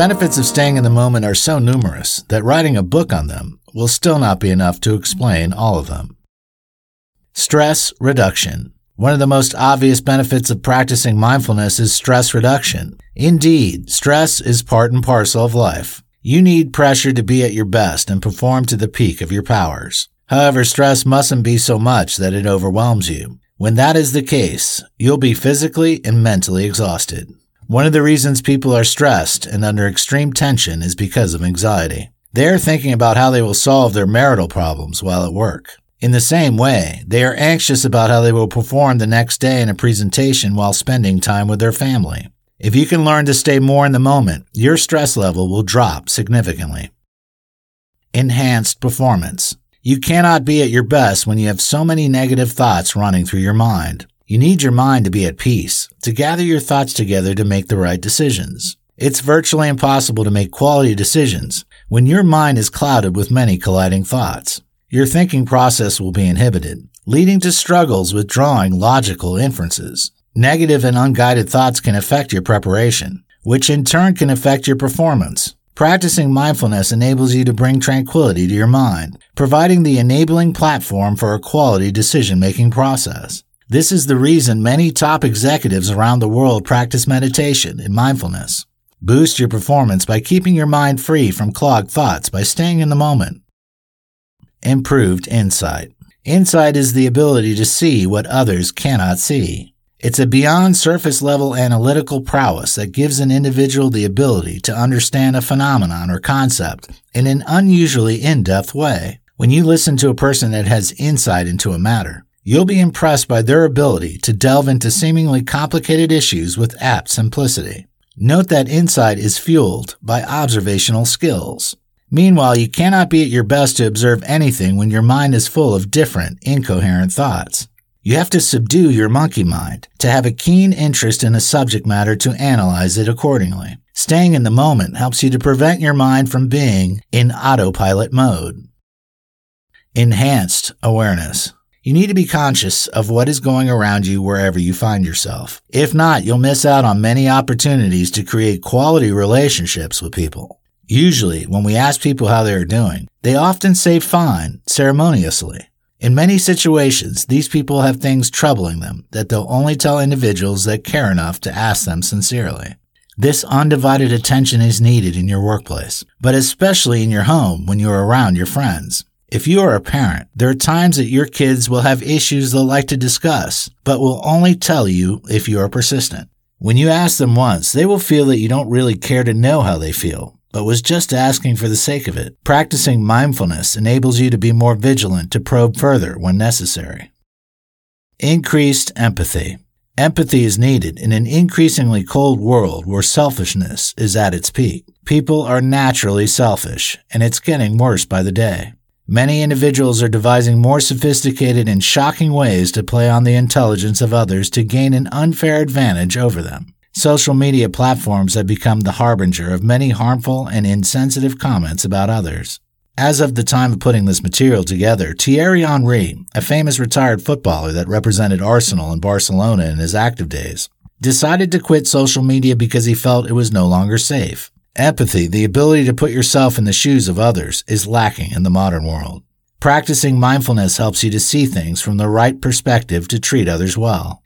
benefits of staying in the moment are so numerous that writing a book on them will still not be enough to explain all of them. Stress reduction. One of the most obvious benefits of practicing mindfulness is stress reduction. Indeed, stress is part and parcel of life. You need pressure to be at your best and perform to the peak of your powers. However, stress mustn't be so much that it overwhelms you. When that is the case, you'll be physically and mentally exhausted. One of the reasons people are stressed and under extreme tension is because of anxiety. They are thinking about how they will solve their marital problems while at work. In the same way, they are anxious about how they will perform the next day in a presentation while spending time with their family. If you can learn to stay more in the moment, your stress level will drop significantly. Enhanced performance. You cannot be at your best when you have so many negative thoughts running through your mind. You need your mind to be at peace, to gather your thoughts together to make the right decisions. It's virtually impossible to make quality decisions when your mind is clouded with many colliding thoughts your thinking process will be inhibited, leading to struggles with drawing logical inferences. Negative and unguided thoughts can affect your preparation, which in turn can affect your performance. Practicing mindfulness enables you to bring tranquility to your mind, providing the enabling platform for a quality decision making process. This is the reason many top executives around the world practice meditation and mindfulness. Boost your performance by keeping your mind free from clogged thoughts by staying in the moment. Improved insight. Insight is the ability to see what others cannot see. It's a beyond surface level analytical prowess that gives an individual the ability to understand a phenomenon or concept in an unusually in depth way. When you listen to a person that has insight into a matter, you'll be impressed by their ability to delve into seemingly complicated issues with apt simplicity. Note that insight is fueled by observational skills. Meanwhile, you cannot be at your best to observe anything when your mind is full of different, incoherent thoughts. You have to subdue your monkey mind to have a keen interest in a subject matter to analyze it accordingly. Staying in the moment helps you to prevent your mind from being in autopilot mode. Enhanced awareness. You need to be conscious of what is going around you wherever you find yourself. If not, you'll miss out on many opportunities to create quality relationships with people. Usually, when we ask people how they are doing, they often say fine, ceremoniously. In many situations, these people have things troubling them that they'll only tell individuals that care enough to ask them sincerely. This undivided attention is needed in your workplace, but especially in your home when you're around your friends. If you are a parent, there are times that your kids will have issues they'll like to discuss, but will only tell you if you are persistent. When you ask them once, they will feel that you don't really care to know how they feel, but was just asking for the sake of it. Practicing mindfulness enables you to be more vigilant to probe further when necessary. Increased empathy. Empathy is needed in an increasingly cold world where selfishness is at its peak. People are naturally selfish, and it's getting worse by the day. Many individuals are devising more sophisticated and shocking ways to play on the intelligence of others to gain an unfair advantage over them. Social media platforms have become the harbinger of many harmful and insensitive comments about others. As of the time of putting this material together, Thierry Henry, a famous retired footballer that represented Arsenal and Barcelona in his active days, decided to quit social media because he felt it was no longer safe. Empathy, the ability to put yourself in the shoes of others, is lacking in the modern world. Practicing mindfulness helps you to see things from the right perspective to treat others well.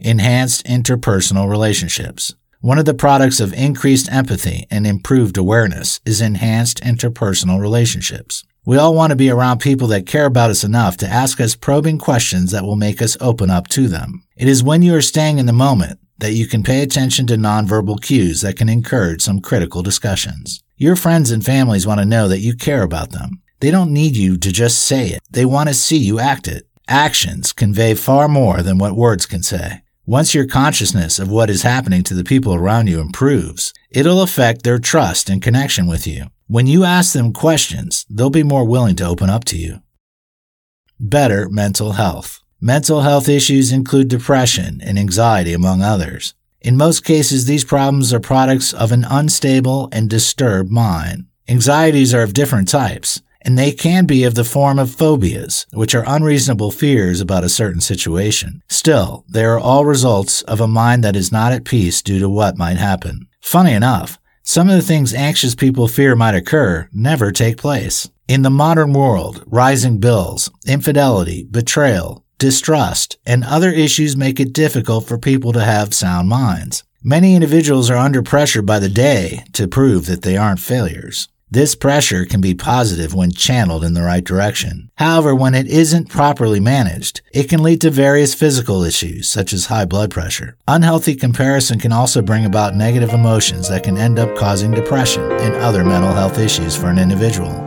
Enhanced interpersonal relationships. One of the products of increased empathy and improved awareness is enhanced interpersonal relationships. We all want to be around people that care about us enough to ask us probing questions that will make us open up to them. It is when you are staying in the moment that you can pay attention to nonverbal cues that can encourage some critical discussions. Your friends and families want to know that you care about them. They don't need you to just say it. They want to see you act it. Actions convey far more than what words can say. Once your consciousness of what is happening to the people around you improves, it'll affect their trust and connection with you. When you ask them questions, they'll be more willing to open up to you. Better mental health. Mental health issues include depression and anxiety, among others. In most cases, these problems are products of an unstable and disturbed mind. Anxieties are of different types, and they can be of the form of phobias, which are unreasonable fears about a certain situation. Still, they are all results of a mind that is not at peace due to what might happen. Funny enough, Some of the things anxious people fear might occur never take place. In the modern world, rising bills, infidelity, betrayal, distrust, and other issues make it difficult for people to have sound minds. Many individuals are under pressure by the day to prove that they aren't failures. This pressure can be positive when channeled in the right direction. However, when it isn't properly managed, it can lead to various physical issues, such as high blood pressure. Unhealthy comparison can also bring about negative emotions that can end up causing depression and other mental health issues for an individual.